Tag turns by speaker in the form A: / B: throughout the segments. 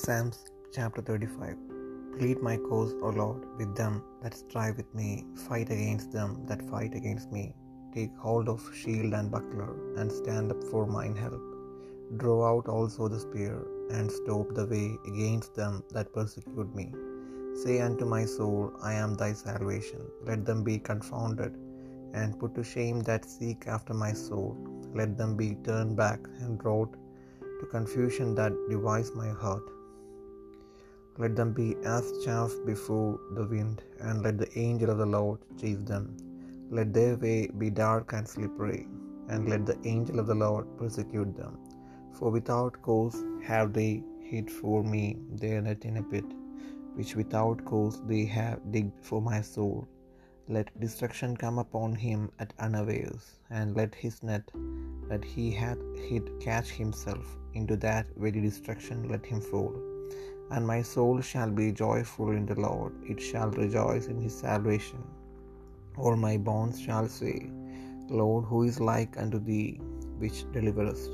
A: Psalms chapter 35 Plead my cause, O Lord, with them that strive with me, fight against them that fight against me. Take hold of shield and buckler, and stand up for mine help. Draw out also the spear, and stop the way against them that persecute me. Say unto my soul, I am thy salvation. Let them be confounded, and put to shame that seek after my soul. Let them be turned back and brought to confusion that devise my heart. Let them be as chaff before the wind, and let the angel of the Lord chase them. Let their way be dark and slippery, and let the angel of the Lord persecute them. For without cause have they hid for me their net in a pit, which without cause they have digged for my soul. Let destruction come upon him at unawares, and let his net that he hath hid catch himself. Into that very destruction let him fall. And my soul shall be joyful in the Lord, it shall rejoice in his salvation. All my bones shall say, Lord, who is like unto thee, which deliverest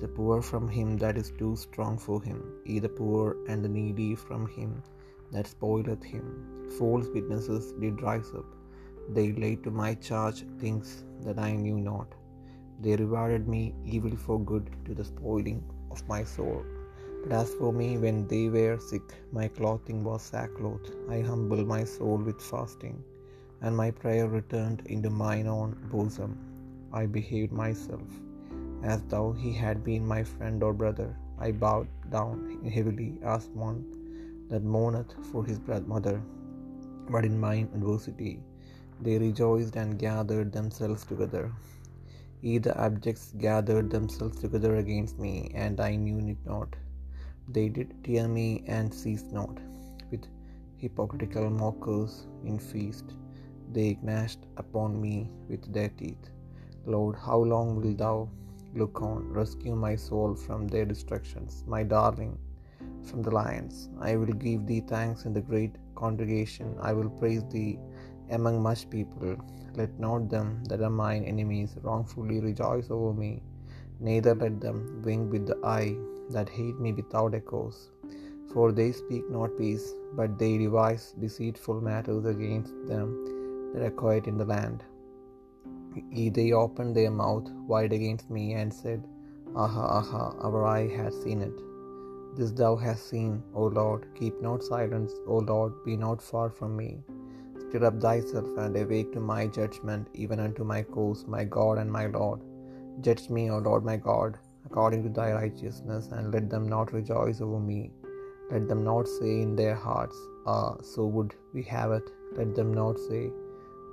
A: the poor from him that is too strong for him, ye the poor and the needy from him that spoileth him. False witnesses did rise up, they laid to my charge things that I knew not. They rewarded me evil for good to the spoiling of my soul. But as for me, when they were sick, my clothing was sackcloth. I humbled my soul with fasting, and my prayer returned into mine own bosom. I behaved myself as though he had been my friend or brother. I bowed down heavily as one that mourneth for his mother. But in mine adversity they rejoiced and gathered themselves together. Ye the abjects gathered themselves together against me, and I knew it not. They did tear me and ceased not. With hypocritical mockers in feast, they gnashed upon me with their teeth. Lord, how long wilt thou look on? Rescue my soul from their destructions, my darling from the lions. I will give thee thanks in the great congregation. I will praise thee among much people. Let not them that are mine enemies wrongfully rejoice over me, neither let them wink with the eye that hate me without a cause. For they speak not peace, but they devise deceitful matters against them that are quiet in the land. They opened their mouth wide against me, and said, Aha, aha, our eye hath seen it. This thou hast seen, O Lord, keep not silence, O Lord, be not far from me. Stir up thyself and awake to my judgment, even unto my cause, my God and my Lord. Judge me, O Lord my God, according to thy righteousness, and let them not rejoice over me. Let them not say in their hearts, Ah, so would we have it. Let them not say,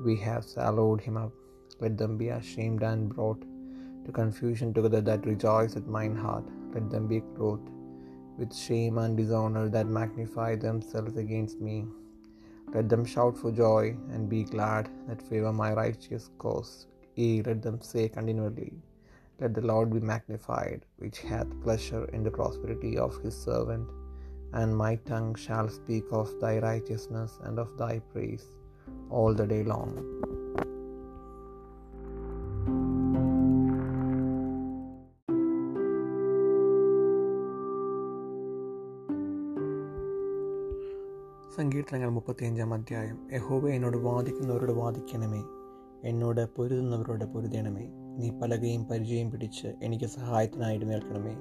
A: We have swallowed him up. Let them be ashamed and brought to confusion together that rejoice at mine heart. Let them be clothed with shame and dishonor that magnify themselves against me. Let them shout for joy and be glad that favor my righteous cause. Yea, let them say continually, Let the Lord be magnified, which hath pleasure in the prosperity of his servant. And my tongue shall speak of thy righteousness and of thy praise all the day long. സങ്കീർത്തനങ്ങൾ മുപ്പത്തിയഞ്ചാം അധ്യായം യഹോവ എന്നോട് വാദിക്കുന്നവരോട് വാദിക്കണമേ എന്നോട് പൊരുതുന്നവരോട് പൊരുതണമേ നീ പലകയും പരിചയം പിടിച്ച് എനിക്ക് സഹായത്തിനായിട്ട് നിൽക്കണമേ.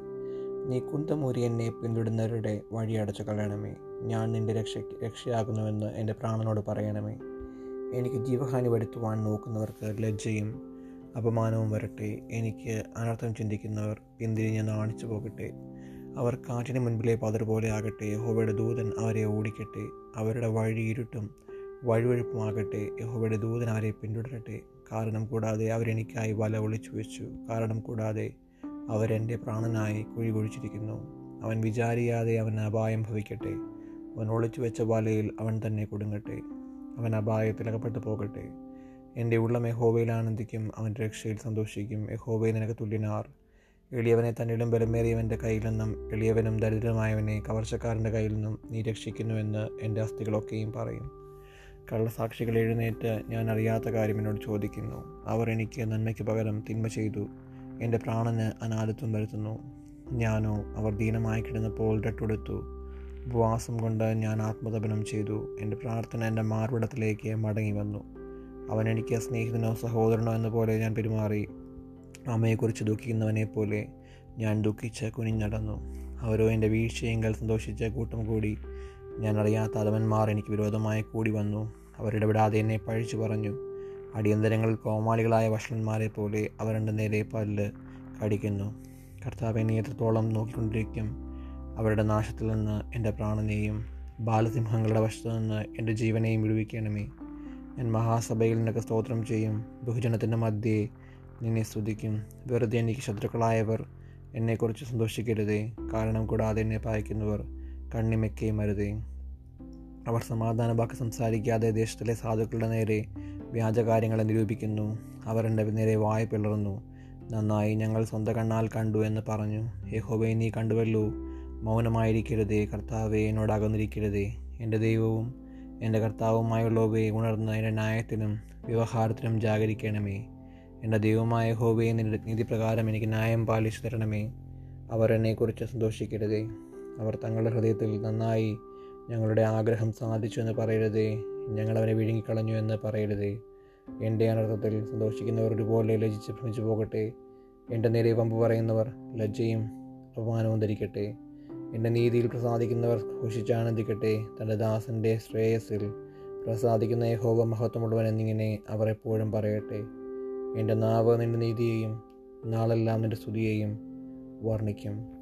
A: നീ കുന്തമൂരി എന്നെ പിന്തുടരുന്നവരുടെ വഴി അടച്ചു കളയണമേ. ഞാൻ നിന്റെ രക്ഷ രക്ഷയാകുന്നുവെന്ന് എന്റെ പ്രാണനോട് പറയണമേ. എനിക്ക് ജീവഹാനി വരുത്തുവാൻ നോക്കുന്നവർക്ക് ലജ്ജയും അപമാനവും വരട്ടെ. എനിക്ക് അനർത്ഥം ചിന്തിക്കുന്നവർ പിന്തിരിഞ്ഞ് നാണിച്ചു പോകട്ടെ? അവർ കാറ്റിന് മുൻപിലെ പതിർ പോലെ ആകട്ടെ. യഹോവയുടെ ദൂതൻ അവരെ ഓടിക്കട്ടെ. അവരുടെ വഴി ഇരുട്ടും വഴുവഴുപ്പുമാകട്ടെ. യഹോവയുടെ ദൂതൻ അവരെ പിന്തുടരട്ടെ? കാരണം കൂടാതെ അവരെനിക്കായി വല ഒളിച്ചു വെച്ചു. കാരണം കൂടാതെ അവരെന്റെ പ്രാണനായി കുഴി കുഴിച്ചിരിക്കുന്നു. അവൻ വിചാരിയാതെ അവൻ അപായം ഭവിക്കട്ടെ. അവൻ ഒളിച്ചു വെച്ച വലയിൽ അവൻ തന്നെ കുടുങ്ങട്ടെ. അവൻ അപായത്തിൽ അകപ്പെട്ടു പോകട്ടെ. എന്റെ ഉള്ളം യഹോവയിൽ ആനന്ദിക്കും. അവന്റെ രക്ഷയിൽ സന്തോഷിക്കും. യഹോവയെ നിനക്ക് തുല്യനാർ. എളിയവനെ തന്നിലും ബലമേറിയവന്റെ കയ്യിൽ നിന്നും എളിയവനും ദരിദ്രമായവനെ കവർച്ചക്കാരന്റെ കയ്യിൽ നിന്നും നീ രക്ഷിക്കുന്നുവെന്ന് എന്റെ അസ്ഥികളൊക്കെയും പറയും. കള്ളസാക്ഷികൾ എഴുന്നേറ്റ് ഞാൻ അറിയാത്ത കാര്യം എന്നോട് ചോദിക്കുന്നു. അവർ എനിക്ക് നന്മയ്ക്ക് പകരം തിന്മ ചെയ്തു. എന്റെ പ്രാണന് അനാഥത്വം വരുത്തുന്നു. ഞാനോ അവർ ദീനമായി കിടന്നപ്പോൾ രട്ടുടുത്തു. ഉപവാസം കൊണ്ട് ഞാൻ ആത്മതപനം ചെയ്തു. എന്റെ പ്രാർത്ഥന എന്റെ മാർവിടത്തിലേക്ക് മടങ്ങി വന്നു. അവൻ എനിക്ക് സ്നേഹിതനോ സഹോദരനോ എന്ന പോലെ ഞാൻ പെരുമാറി. അമ്മയെക്കുറിച്ച് ദുഃഖിക്കുന്നവനെ പോലെ ഞാൻ ദുഃഖിച്ച് കുനിഞ്ഞടന്നു. അവരോ എന്റെ വീഴ്ചയെങ്കിൽ സന്തോഷിച്ച് കൂട്ടം കൂടി ഞാൻ അറിയാത്ത അധവന്മാർ എനിക്ക് വിരോധമായി കൂടി വന്നു. അവരിടപെടാതെ എന്നെ പഴിച്ചു പറഞ്ഞു. അടിയന്തരങ്ങളിൽ കോമാളികളായ വഷളന്മാരെ പോലെ അവരുടെ നേരെ പല്ല് കടിക്കുന്നു. കർത്താവ് എന്നെ എത്രത്തോളം നോക്കിക്കൊണ്ടിരിക്കും? അവരുടെ നാശത്തിൽ നിന്ന് എന്റെ പ്രാണനെയും ബാലസിംഹങ്ങളുടെ വശത്തു നിന്ന് എന്റെ ജീവനെയും വിടുവിക്കണമേ. ഞാൻ മഹാസഭയിൽ നിനക്ക് സ്തോത്രം ചെയ്യും. ബഹുജനത്തിന്റെ മധ്യേ നിന്നെ സ്തുതിക്കും. വെറുതെ എനിക്ക് ശത്രുക്കളായവർ എന്നെക്കുറിച്ച് സന്തോഷിക്കരുതേ. കാരണം കൂടാതെ എന്നെ പായിക്കുന്നവർ കണ്ണിമെക്കയും അരുതേ. അവർ സമാധാന വാക്ക് സംസാരിക്കാതെ ദേശത്തിലെ സാധുക്കളുടെ നേരെ വ്യാജകാര്യങ്ങളെ നിരൂപിക്കുന്നു. അവർ നേരെ വായ പിളർന്നു. നന്നായി ഞങ്ങൾ സ്വന്തം കണ്ണാൽ കണ്ടു എന്ന് പറഞ്ഞു. യഹോബയെ നീ കണ്ടുവല്ലോ. മൗനമായിരിക്കരുതേ. കർത്താവെ എന്നോട് അകന്നിരിക്കരുതേ. എന്റെ ദൈവവും എന്റെ കർത്താവുമായുള്ളവയെ ഉണർന്ന് എന്റെ ന്യായത്തിനും വ്യവഹാരത്തിനും ജാഗരിക്കണമേ. എന്റെ ദൈവമായ ഹോബയെ നിന്റെ നീതിപ്രകാരം എനിക്ക് ന്യായം പാലിച്ചു തരണമേ. അവർ എന്നെക്കുറിച്ച് സന്തോഷിക്കരുതേ. അവർ തങ്ങളുടെ ഹൃദയത്തിൽ നന്നായി ഞങ്ങളുടെ ആഗ്രഹം സാധിച്ചു എന്ന് പറയരുതേ. ഞങ്ങൾ അവനെ വിഴുങ്ങിക്കളഞ്ഞു എന്ന് പറയരുതേ. എന്റെ അനർത്ഥത്തിൽ സന്തോഷിക്കുന്നവർ ഒരുപോലെ ലജിച്ച് ഭ്രമിച്ചു പോകട്ടെ. എന്റെ നേരെ പമ്പ് പറയുന്നവർ ലജ്ജയും അപമാനവും ധരിക്കട്ടെ. എന്റെ നീതിയിൽ പ്രസാദിക്കുന്നവർ ഘോഷിച്ചാനന്ദിക്കട്ടെ തന്റെ ദാസന്റെ ശ്രേയസ്സിൽ പ്രസാദിക്കുന്ന യഹോവ മഹത്വമുള്ളവൻ എന്നിങ്ങനെ അവർ എപ്പോഴും പറയട്ടെ. എന്റെ നാവ് നിന്റെ നീതിയെയും നാളെല്ലാം നിന്റെ സ്തുതിയെയും വർണിക്കും.